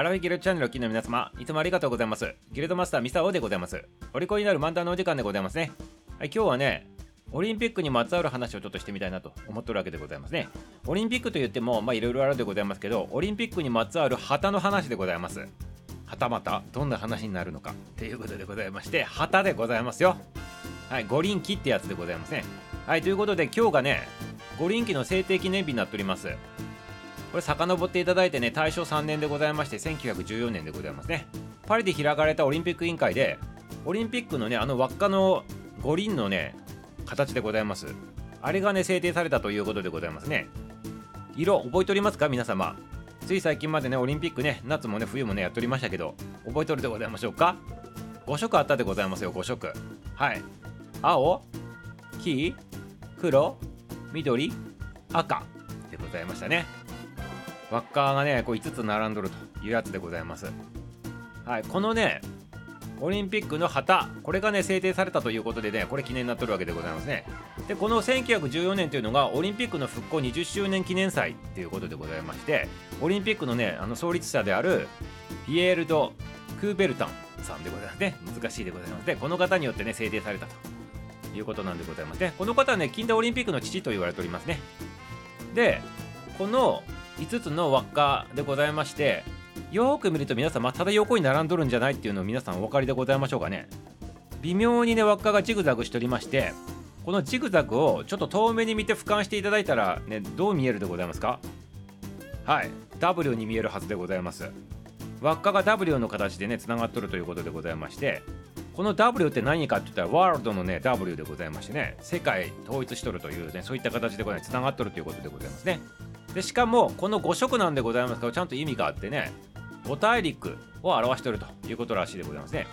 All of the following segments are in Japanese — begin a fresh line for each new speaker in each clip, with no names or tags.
アラフィギルドチャンネルを聞きの皆様、いつもありがとうございます。ギルドマスターミサオでございます。お利口になる漫談のお時間でございますね。はい、今日はね、オリンピックにまつわる話をちょっとしてみたいなと思ってるわけでございますね。オリンピックと言っても、まあいろいろあるでございますけど、オリンピックにまつわる旗の話でございます。はたまたどんな話になるのかということでございまして、旗でございますよ。はい、五輪旗ってやつでございますね。はい、ということで今日がね、五輪旗の制定記念日になっております。これ遡っていただいてね大正3年でございまして1914年でございますね。パリで開かれたオリンピック委員会でオリンピックのねあの輪っかの五輪のね形でございます。あれがね制定されたということでございますね。色覚えておりますか？皆様。つい最近までねオリンピックね夏もね冬もねやっておりましたけど覚えておるでございましょうか？5色あったでございますよ5色。はい。青黄黒緑赤でございましたね。輪っかがねこう5つ並んどるというやつでございます。はいこのねオリンピックの旗これがね制定されたということでねこれ記念になっとるわけでございますね。でこの1914年というのがオリンピックの復興20周年記念祭ということでございましてオリンピックのねあの創立者であるピエール・ド・クーベルタンさんでございますね。難しいでございますでこの方によってね制定されたということなんでございますね。この方はね近代オリンピックの父と言われておりますね。でこの5つの輪っかでございましてよく見ると皆さん、ま、ただ横に並んどるんじゃないっていうのを皆さんお分かりでございましょうかね。微妙にね輪っかがジグザグしておりましてこのジグザグをちょっと遠目に見て俯瞰していただいたらねどう見えるでございますか？はい。W に見えるはずでございます。輪っかが W の形でねつながっとるということでございましてこの W って何かって言ったらワールドのね W でございましてね世界統一しとるというねそういった形でございつながっとるということでございますね。でしかもこの5色なんでございますけどちゃんと意味があってね5大陸を表しているということらしいでございますね。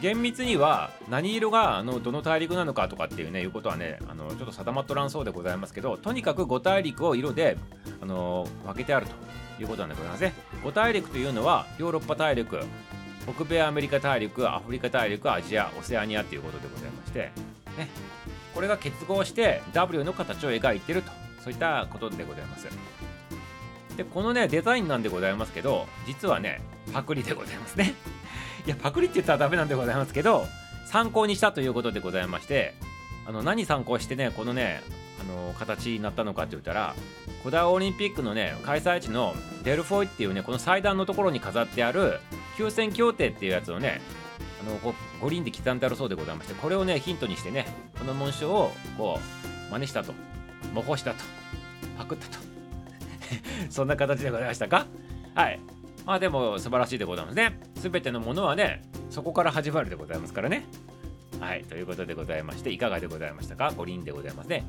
厳密には何色があのどの大陸なのかとかっていうねいうことはねあのちょっと定まっとらんそうでございますけどとにかく5大陸を色であの分けてあるということなんでございますね。5大陸というのはヨーロッパ大陸北米アメリカ大陸アフリカ大陸アジアオセアニアということでございましてね。これが結合して W の形を描いてるとそういったことでございます。でこのねデザインなんでございますけど実はねパクリでございますね。いやパクリって言ったらダメなんでございますけど参考にしたということでございましてあの何参考してねこのねあの形になったのかって言ったら古代オリンピックのね開催地のデルフォイっていうねこの祭壇のところに飾ってある休戦協定っていうやつをねあの五輪で刻んであるそうでございましてこれをねヒントにしてねこの紋章をこう真似したと。模倣したと。パクったと。そんな形でございましたか？はい。まあでも素晴らしいでございますね。全てのものはねそこから始まるでございますからね。はい。ということでございましていかがでございましたか？五輪でございますね。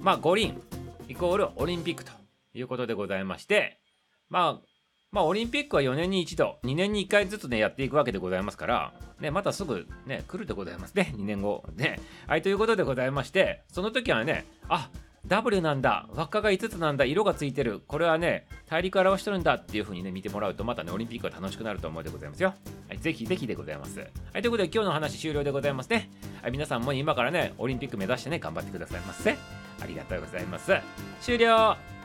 まあ五輪イコールオリンピックと。いうことでございましてまあまあ、オリンピックは4年に一度、2年に1回ずつね、やっていくわけでございますから、ね、またすぐね、来るでございますね、2年後。ね。はい、ということでございまして、その時はね、あ W なんだ輪っかが5つなんだ色がついてる。これはね大陸表してるんだっていう風にね見てもらうとまたねオリンピックが楽しくなると思うでございますよ。はいぜひぜひでございます。はいということで今日の話終了でございますね。はい皆さんも今からねオリンピック目指してね頑張ってくださいませ。ありがとうございます。終了。